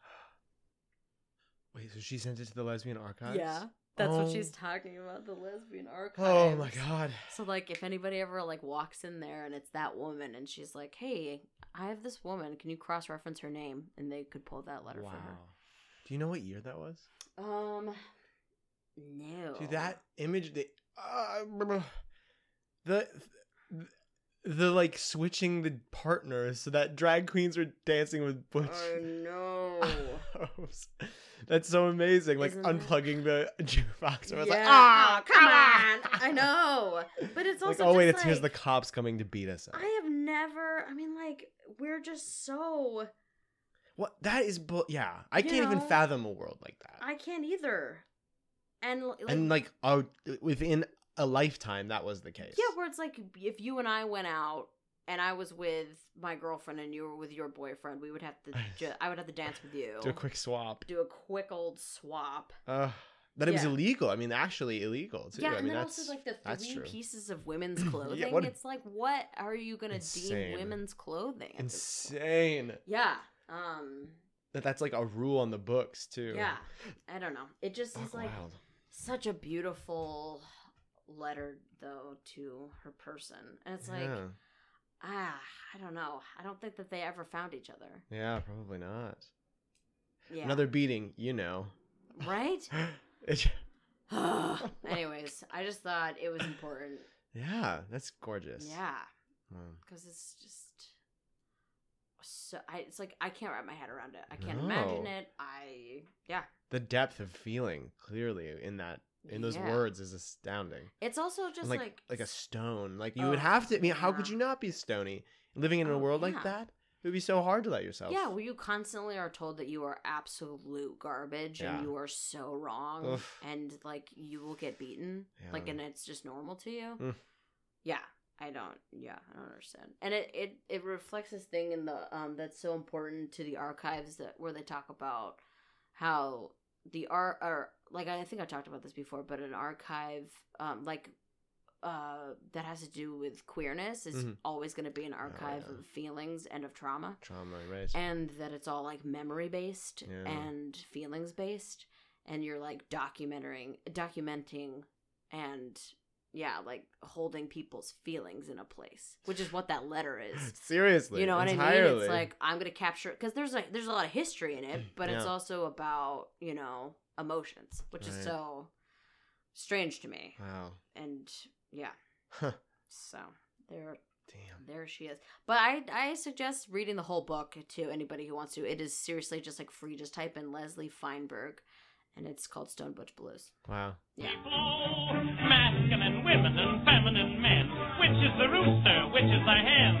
S1: Wait, so she sent it to the lesbian archives?
S2: Yeah, that's
S1: Oh.
S2: what she's oh. talking about. The lesbian archive.
S1: Oh my god.
S2: So like, if anybody ever like walks in there and it's that woman, and she's like, "Hey, I have this woman. Can you cross-reference her name?" and they could pull that letter
S1: Wow.
S2: for her.
S1: Do you know what year that was?
S2: Um, no.
S1: Dude, that image, the, uh, the, the, the like switching the partners so that drag queens were dancing with Butch.
S2: Oh no.
S1: That's so amazing. Like
S2: Isn't that-
S1: unplugging the jukebox. I was
S2: yeah.
S1: like, ah,
S2: come on. I know, but it's
S1: Like,
S2: also
S1: oh wait,
S2: just
S1: it's here's the cops coming to beat us up.
S2: I have never. I mean, like, we're just so.
S1: What that is, bu- yeah. I
S2: You
S1: can't even fathom a world like that.
S2: I can't either. And like,
S1: and like, oh, within a lifetime that was the case.
S2: Yeah, where it's like if you and I went out and I was with my girlfriend and you were with your boyfriend, we would have to. Ju- I would have to dance with you.
S1: Do a quick swap.
S2: Do a quick old swap.
S1: Uh, that it was illegal. I mean, actually illegal too.
S2: Yeah,
S1: I
S2: and
S1: mean,
S2: then
S1: that's
S2: also like the
S1: that's
S2: three
S1: true.
S2: pieces of women's clothing.
S1: what
S2: it's like, what are you gonna
S1: Insane.
S2: deem women's clothing? at this point?
S1: insane.
S2: Yeah. Um.
S1: That that's like a rule on the books too.
S2: Yeah. I don't know. It just
S1: Buck
S2: is like
S1: wild.
S2: such a beautiful letter though to her person, and it's like
S1: yeah.
S2: ah, I don't know. I don't think that they ever found each other.
S1: yeah, probably not.
S2: Yeah.
S1: Another beating, you know.
S2: right. Anyways, I just thought it was important.
S1: yeah, that's gorgeous.
S2: Yeah,
S1: Wow.
S2: because it's just so. I it's like I can't wrap my head around it. I can't
S1: No.
S2: imagine it. I yeah.
S1: The depth of feeling clearly in that in those
S2: Yeah.
S1: words is astounding.
S2: It's also just
S1: like
S2: like
S1: like, a stone. Like you would
S2: Oh,
S1: have to. I mean, how could you not be stony living in a
S2: Oh,
S1: world
S2: yeah.
S1: like that? It would be so hard to let yourself.
S2: Yeah, where you constantly are told that you are absolute garbage and you are so wrong
S1: Oof.
S2: and like you will get beaten. Like and it's just normal to you.
S1: Mm.
S2: Yeah. I don't yeah, I don't understand. And it, it it reflects this thing in the um that's so important to the archives that where they talk about how the art or like I think I talked about this before, but an archive um like uh that has to do with queerness is
S1: Mhm.
S2: always going to be an archive
S1: yeah.
S2: of feelings and of trauma
S1: Trauma, right?
S2: and that it's all like memory based
S1: Yeah.
S2: and feelings based and you're like documenting documenting and yeah like holding people's feelings in a place which is what that letter is
S1: Seriously.
S2: you know what i mean it's like i'm gonna capture because there's like there's a lot of history in it but it's also about you know emotions which is so strange to me
S1: Wow.
S2: and yeah
S1: Huh.
S2: so there
S1: Damn.
S2: there she is. But I I suggest reading the whole book to anybody who wants to. It is seriously just like free. Just type in Leslie Feinberg, and it's called Stone Butch Blues.
S1: Wow.
S2: Yeah.
S3: flow, masculine women and feminine men. Which is the rooster, which is the hen?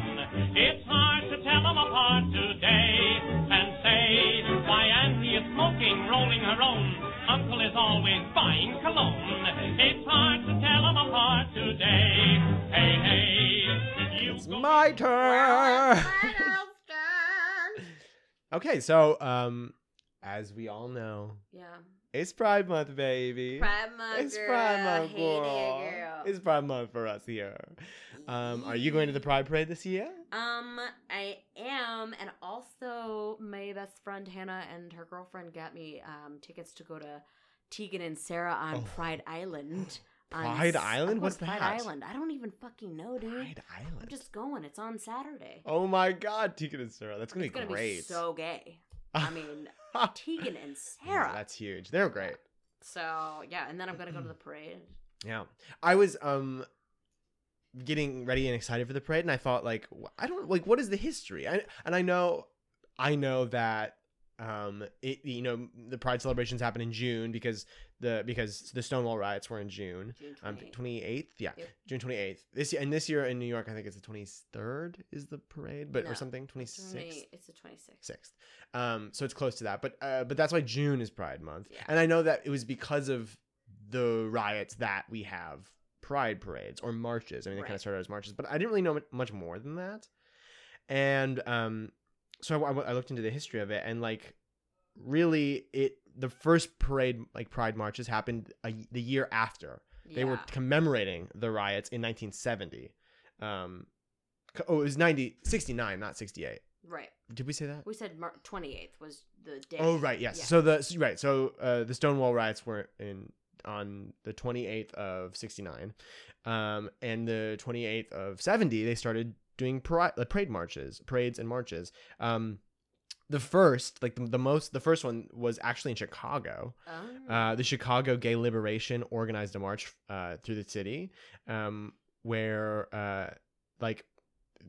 S3: It's hard to tell them apart today and say why Auntie is smoking, rolling her own. Uncle is always buying cologne. It's hard to tell them apart today. Hey, hey, you
S1: It's my turn. Okay, so um, as we all know,
S2: Yeah.
S1: It's Pride Month, baby.
S2: Pride Month,
S1: It's
S2: girl.
S1: Pride Month, girl.
S2: girl.
S1: It's Pride Month for us here. Um, are you going to the Pride Parade this year?
S2: Um, I am, and also my best friend Hannah and her girlfriend got me um tickets to go to Tegan and Sara on
S1: Oh.
S2: Pride Island.
S1: Pride
S2: S-
S1: Island? What's
S2: Pride
S1: that?
S2: Island. I don't even fucking know, dude.
S1: Pride Island.
S2: I'm just going. It's on Saturday.
S1: Oh my God, Tegan and Sara. That's gonna
S2: it's
S1: be
S2: gonna
S1: great.
S2: be so gay. I mean, Tegan and
S1: Yeah,
S2: Sara.
S1: that's huge. They're great.
S2: so yeah, and then I'm gonna go to the parade.
S1: Yeah. I was um getting ready and excited for the parade and I thought like I don't like what is the history? I, and I know I know that um it you know the pride celebrations happen in June because the because the Stonewall riots were in June.
S2: June
S1: Um
S2: 28th.
S1: 28th, yeah.
S2: Yep.
S1: June 28th. This year and this year in New York I think it's the 23rd is the parade, but
S2: No,
S1: or something 26th.
S2: 20 It's the 26th.
S1: sixth. Um, so it's close to that, but uh, but that's why June is Pride Month,
S2: Yeah.
S1: and I know that it was because of the riots that we have Pride parades or marches. I mean, they kind of started as marches, but I didn't really know much more than that. And um, so I, I looked into the history of it, and like, really, it the first parade like Pride marches happened a, the year after they were commemorating the riots in 1970. Um, oh, it was 90, 69, not 68.
S2: right.
S1: Did we say that?
S2: We said Mar- 28th was the day.
S1: Oh right, yes.
S2: Yeah.
S1: So the right, so uh, the Stonewall riots were in on the 28th of 69. Um and the 28th of 70 they started doing parade, uh, parade marches, parades and marches. Um the first, like the, the most the first one was actually in Chicago.
S2: Oh.
S1: Uh, the Chicago Gay Liberation organized a march uh, through the city, um, where uh, like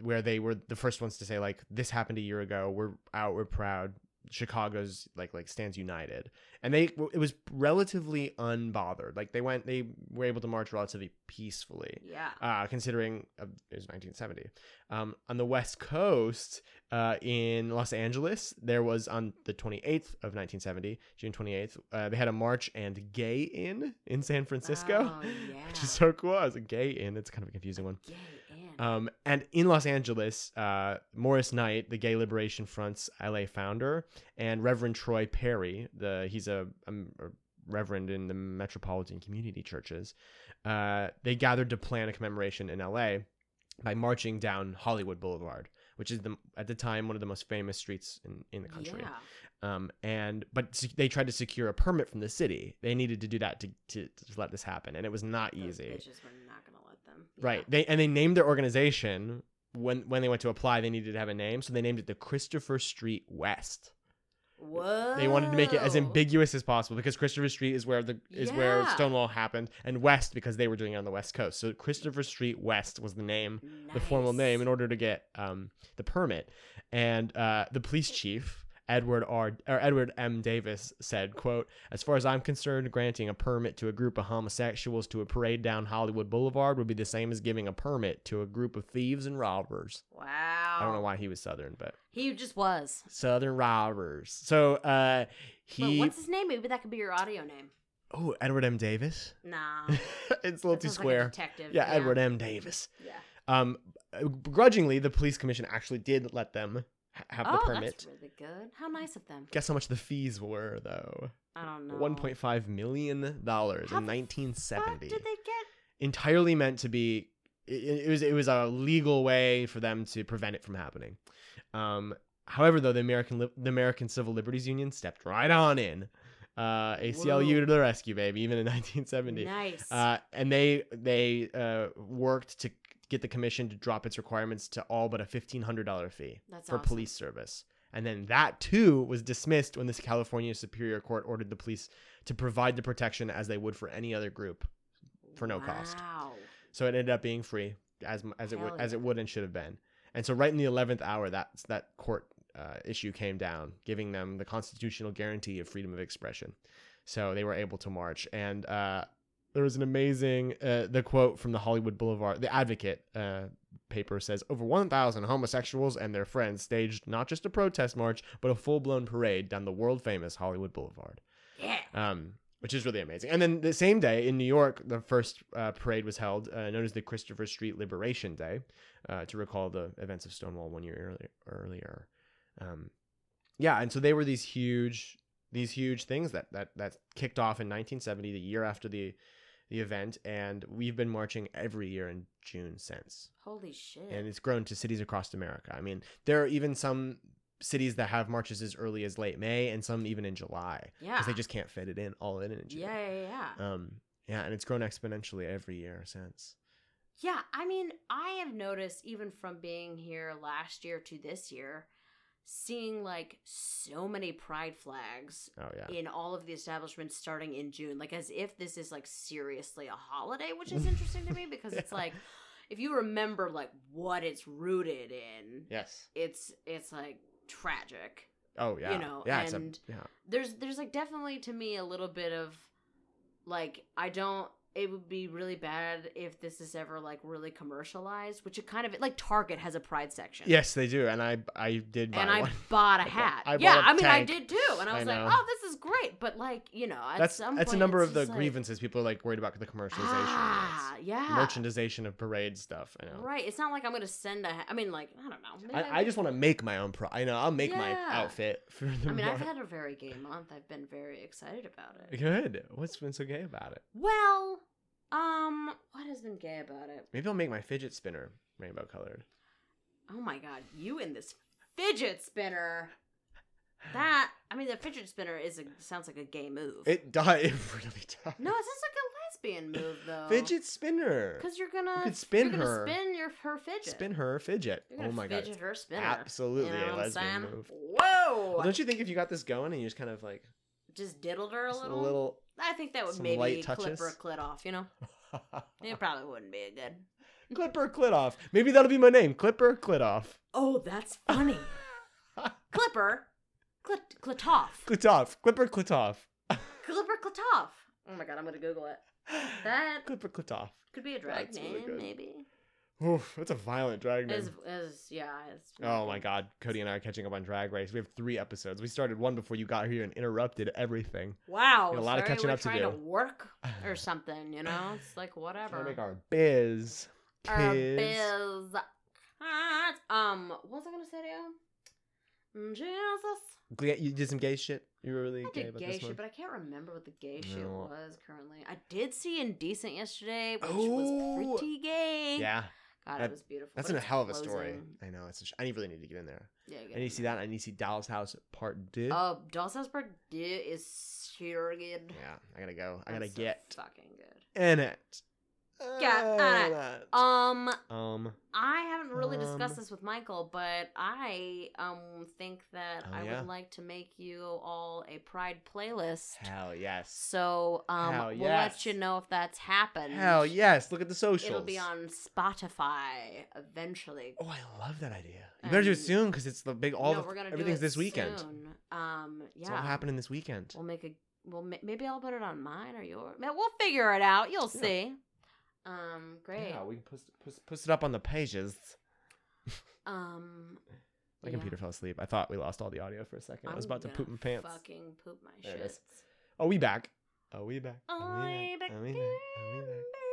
S1: where they were the first ones to say like this happened a year ago. We're out. We're proud. Chicago's like like stands united, and they it was relatively unbothered. Like they went, they were able to march relatively peacefully,
S2: Yeah.
S1: uh, considering uh, it was 1970. Um, on the West Coast, uh, in Los Angeles, there was on the 28th of 1970, June 28th, uh, they had a march and gay in in San Francisco,
S2: Oh, yeah.
S1: which is so cool. I was a gay in. It's kind of a confusing one.
S2: Gay
S1: Um, and in Los Angeles, uh, Morris Kight, the Gay Liberation Front's LA founder, and Reverend Troy Perry, the he's a, um, a reverend in the Metropolitan Community Churches, uh, they gathered to plan a commemoration in LA by marching down Hollywood Boulevard, which is the at the time one of the most famous streets in, in the country.
S2: Yeah.
S1: Um, and but they tried to secure a permit from the city. They needed to do that to, to, to let this happen, and it was not
S2: Those
S1: easy.
S2: bitches were not gonna let them.
S1: Right. They and they named their organization when when they went to apply. They needed to have a name, so they named it the Christopher Street West.
S2: Whoa.
S1: They wanted to make it as ambiguous as possible because Christopher Street is where the is where Stonewall happened, and West because they were doing it on the West Coast. So Christopher Street West was the name, the formal name, in order to get um the permit. And uh, the police chief. Edward R. or Edward M. Davis said, "quote As far as I'm concerned, granting a permit to a group of homosexuals to a parade down Hollywood Boulevard would be the same as giving a permit to a group of thieves and robbers."
S2: Wow.
S1: I don't know why he was Southern, but
S2: He just was.
S1: Southern robbers. So uh,
S2: But
S1: he
S2: what's his name? Maybe that could be your audio name.
S1: oh Edward M. Davis.
S2: Nah.
S1: it's a little too
S2: sounds like
S1: square.
S2: detective.
S1: yeah, Edward M. Davis.
S2: Yeah.
S1: Um, begrudgingly, the police commission actually did let them have
S2: oh,
S1: the permit.
S2: that's really good. How nice of them.
S1: Guess how much the fees were though?
S2: I don't know.
S1: One point five million dollars in nineteen seventy.
S2: did they get?
S1: Entirely meant to be. It, it was it was a legal way for them to prevent it from happening. Um, however, though the American Li- the American Civil Liberties Union stepped right on in. Uh, ACLU
S2: Whoa.
S1: to the rescue, baby! Even in 1970.
S2: Nice.
S1: Uh, and they they uh, worked to get the commission to drop its requirements to all but a fifteen hundred dollar fee
S2: That's
S1: for
S2: awesome.
S1: police service. And then that too was dismissed when the California Superior Court ordered the police to provide the protection as they would for any other group for no cost. So it ended up being free as as it would
S2: Hell
S1: as it would and should have been. And so right in the eleventh hour, that that court uh, issue came down, giving them the constitutional guarantee of freedom of expression. So they were able to march, and uh, there was an amazing uh, the quote from the Hollywood Boulevard, the Advocate uh, paper says over 1,000 homosexuals and their friends staged not just a protest march, but a full blown parade down the world famous Hollywood Boulevard
S2: Yeah.
S1: um, which is really amazing. And then the same day in New York, the first uh, parade was held, uh, known as the Christopher Street Liberation Day, uh, to recall the events of Stonewall one year earlier. earlier. Um, yeah, and so they were these huge, these huge things that that that kicked off in 1970, the year after the the event, and we've been marching every year in June since
S2: Holy shit.
S1: and it's grown to cities across America. I mean, there are even some cities that have marches as early as late May, and some even in July
S2: yeah.
S1: because they just can't fit it in all in in June.
S2: yeah, yeah, yeah.
S1: Um. Yeah, and it's grown exponentially every year since.
S2: Yeah, I mean, I have noticed even from being here last year to this year, seeing like so many pride flags
S1: Oh yeah.
S2: in all of the establishments starting in June, like as if this is like seriously a holiday, which is interesting to me because it's like if you remember like what it's rooted in,
S1: Yes.
S2: it's it's like tragic.
S1: Oh yeah.
S2: You know,
S1: yeah. It's a,
S2: and-
S1: yeah.
S2: there's there's like definitely to me a little bit of like I don't it would be really bad if this is ever like really commercialized, which it kind of like Target has a pride section.
S1: Yes, they do, and I I did buy
S2: And I
S1: one.
S2: bought a
S1: I bought-
S2: hat.
S1: I
S2: yeah, I mean I did too. And I
S1: I
S2: was like, "Oh, this is great." But like, you know, at
S1: that's
S2: some
S1: that's a number of the
S2: like,
S1: grievances people are like worried about the commercialization.
S2: Ah, yeah.
S1: Merchandisation of parade stuff. I know.
S2: Right. It's not like I'm going to send a ha- I mean like, I don't know.
S1: I, I just want to make my own pro. I know I'll make my outfit for the.
S2: I mean, I've had a very gay month. I've been very excited about it.
S1: Good. What's been so gay about it?
S2: Well, um, what has been gay about it?
S1: Maybe I'll make my fidget spinner rainbow colored.
S2: Oh my god, you and this fidget spinner. That I mean, the fidget spinner is a sounds like a gay move.
S1: It does. It really does.
S2: no, it sounds like a lesbian move though.
S1: fidget spinner.
S2: Because you're gonna
S1: You could spin
S2: gonna
S1: her.
S2: Spin your her fidget.
S1: Spin her fidget. Oh my god.
S2: fidget her spinner.
S1: Absolutely
S2: You know
S1: a lesbian move.
S2: Whoa!
S1: Well, don't you think if you got this going and you just kind of like
S2: Just diddled her a
S1: just
S2: little.
S1: a little
S2: I think that would
S1: some
S2: maybe clip her clit off. You know, it probably wouldn't be a good.
S1: Clipper clit off. Maybe that'll be my name. Clipper clit off.
S2: Oh, that's funny. Clipper Clit- Klitoff.
S1: Klitoff. Clipper Klitoff.
S2: Clipper Klitoff. Oh my god, I'm gonna Google it. That
S1: Clipper Klitoff.
S2: could be a drag
S1: That's
S2: name,
S1: good.
S2: maybe.
S1: Oof, that's a violent drag name.
S2: Is is yeah. It's
S1: Oh my god, Cody and I are catching up on Drag Race. We have three episodes. We started one before you got here and interrupted everything.
S2: Wow.
S1: A lot of catching
S2: we're
S1: up to do.
S2: work or something, you know? It's like
S1: Trying
S2: whatever.
S1: to make our biz.
S2: Our
S1: Kids.
S2: biz. Um, what was I gonna say to you? Mm, Jesus.
S1: You did some gay shit. You were really
S2: I
S1: gay
S2: did
S1: about
S2: gay
S1: this
S2: shit,
S1: one.
S2: but I can't remember what the gay shit was currently. I did see Indecent yesterday, which
S1: Oh.
S2: was pretty gay.
S1: Yeah,
S2: God,
S1: That-
S2: it was beautiful.
S1: that's
S2: but
S1: a hell of a story. I know. It's. A sh- I really need to get in there.
S2: Yeah,
S1: I need to see that. I need to see Doll's House Part Two.
S2: Oh, Doll's House Part Two is super good.
S1: yeah, I gotta go. I gotta
S2: so
S1: get
S2: fucking good.
S1: in it.
S2: Get in it.
S1: it.
S2: Um,
S1: Um.
S2: I haven't really discussed
S1: Um,
S2: this with Michael, but I um think that
S1: Oh,
S2: I
S1: yeah?
S2: would like to make you all a Pride playlist.
S1: Hell yes.
S2: So um,
S1: Hell
S2: we'll
S1: yes.
S2: let you know if that's happened.
S1: Hell yes. Look at the socials.
S2: It'll be on Spotify eventually.
S1: Oh, I love that idea. You better do it soon because it's the big all
S2: no,
S1: the
S2: we're gonna
S1: everything's
S2: do it
S1: this weekend.
S2: soon. Um, yeah,
S1: It's all happening this weekend.
S2: We'll make a. Well, maybe I'll put it on mine or yours. We'll figure it out. You'll
S1: Yeah.
S2: see. Um, great.
S1: Yeah, we can post, post, post it up on the pages.
S2: Um,
S1: My
S2: yeah.
S1: computer fell asleep. I thought we lost all the audio for a second. I was about to poop my pants.
S2: Fucking poop my shit.
S1: Oh, we back. Oh, we back.
S2: Oh,
S1: we back. Oh, we back. Oh, we back.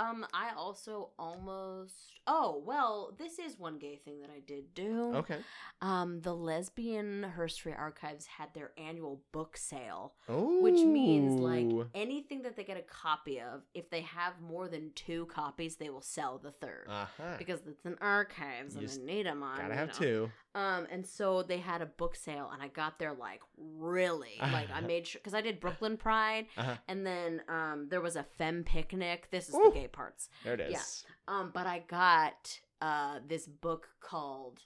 S2: Um, I also almost. Oh well, this is one gay thing that I did do.
S1: Okay.
S2: Um, the Lesbian Herstory Archives had their annual book sale,
S1: Oh.
S2: which means like anything that they get a copy of, if they have more than two copies, they will sell the third.
S1: Uh-huh.
S2: because it's an archives
S1: You
S2: and I need them on.
S1: Gotta have
S2: know.
S1: two.
S2: Um, and so they had a book sale, and I got there like really like I made sure because I did Brooklyn Pride,
S1: Uh-huh.
S2: and then um there was a femme picnic. This is
S1: Ooh.
S2: the gay parts.
S1: There it is.
S2: Yeah. Um, but I got uh this book called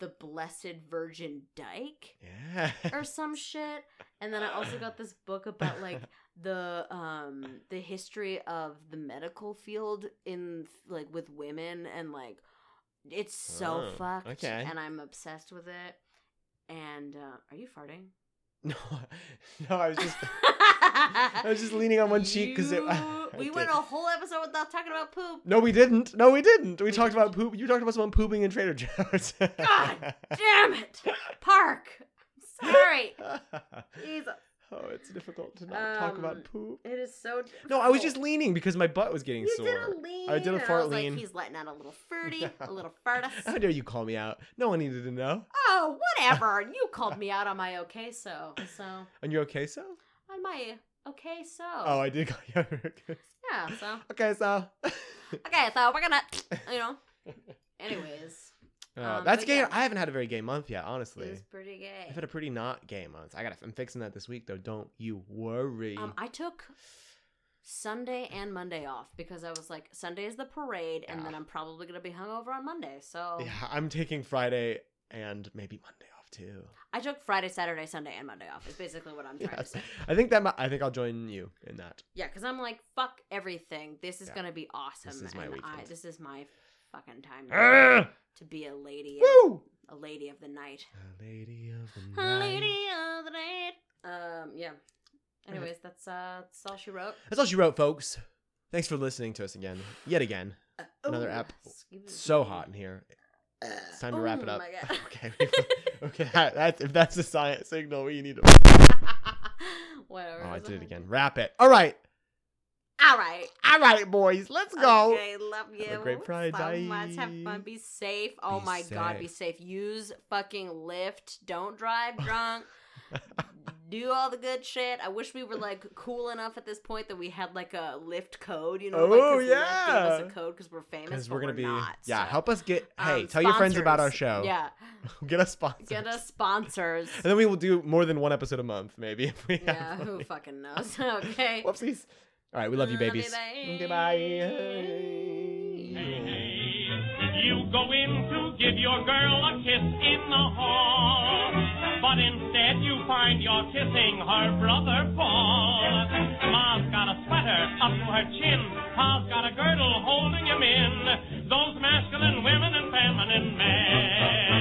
S2: The Blessed Virgin Dyke
S1: Yeah.
S2: or some shit, and then I also got this book about like the um the history of the medical field in like with women and like it's so
S1: Oh,
S2: fucked
S1: okay.
S2: and I'm obsessed with it. And uh are you farting?
S1: no, no, I was just I was just leaning on one cheek because it.
S2: You-
S1: I
S2: we
S1: did.
S2: went a whole episode without talking about poop.
S1: No, we didn't. No, we didn't. We talked about poop. You talked about someone pooping in Trader Joe's.
S2: God Damn it, Park. Sorry. Jesus.
S1: Oh, it's difficult to not talk about
S2: Um,
S1: poop.
S2: It is so.
S1: No, I was just leaning because my butt was getting
S2: You
S1: sore.
S2: did a lean.
S1: I did a
S2: and
S1: fart
S2: was like,
S1: lean.
S2: He's letting out a little farty, a little fartus.
S1: How dare you call me out? No one needed to know.
S2: Oh, whatever. You called me out on my okay so. So
S1: And you okay, so?
S2: on my okay so.
S1: Oh, I did call you out. okay.
S2: yeah. So
S1: Okay, so.
S2: okay, so we're gonna, you know. Anyways,
S1: Uh,
S2: Um,
S1: that's gay.
S2: yeah.
S1: I haven't had a very gay month yet, honestly.
S2: it's pretty gay.
S1: I've had a pretty not gay month. I got. I'm fixing that this week, though. Don't you worry.
S2: Um, I took Sunday and Monday off because I was like, Sunday is the parade, and then I'm probably gonna be hungover on Monday. So
S1: yeah, I'm taking Friday and maybe Monday off too.
S2: I took Friday, Saturday, Sunday, and Monday off. Is basically what I'm trying
S1: Yes.
S2: to say.
S1: I think that. I think I'll join you in that.
S2: Yeah, because I'm like, fuck everything. This is
S1: Yeah.
S2: gonna be awesome.
S1: This is my
S2: and I,
S1: weekend.
S2: this is my fucking time to,
S1: Ah!
S2: to be a lady, of, a lady of the night.
S1: A lady of the night.
S2: A lady of the night. Um, yeah. Anyways, that's uh, that's all she wrote.
S1: That's all she wrote, folks. Thanks for listening to us again, yet again. Another
S2: Ooh,
S1: app. So hot in here. It's time to wrap it
S2: Oh
S1: up. okay. okay. that- That's if that's the science signal, we need to.
S2: Whatever.
S1: Oh, I did it again. Wrap it. All right.
S2: All right.
S1: All right, boys. Let's go.
S2: Okay, love you.
S1: Have a great Pride.
S2: So much. Have fun. Be safe. Oh
S1: Be
S2: my God, be
S1: safe.
S2: safe. Use fucking Lyft. Don't drive drunk. Do all the good shit. I wish we were like cool enough at this point that we had like a Lyft code. You know, like,
S1: Oh,
S2: Lyft gave us
S1: yeah.
S2: a code because we're famous.
S1: Because we're gonna be.
S2: not,
S1: yeah.
S2: so.
S1: Help us get. Hey,
S2: Um,
S1: tell your friends about our show.
S2: Yeah,
S1: Get us sponsors.
S2: get us sponsors.
S1: And then we will do more than one episode a month, maybe. If we
S2: yeah,
S1: have
S2: who fucking knows? okay.
S1: Whoopsies. All right, we love you,
S2: Love you,
S1: babies.
S2: bye.
S1: Goodbye.
S3: Hey, hey, you go in to give your girl a kiss in the hall, but instead you find you're kissing her brother Paul. Ma's got a sweater up to her chin, Pa's got a girdle holding him in. Those masculine women and feminine men.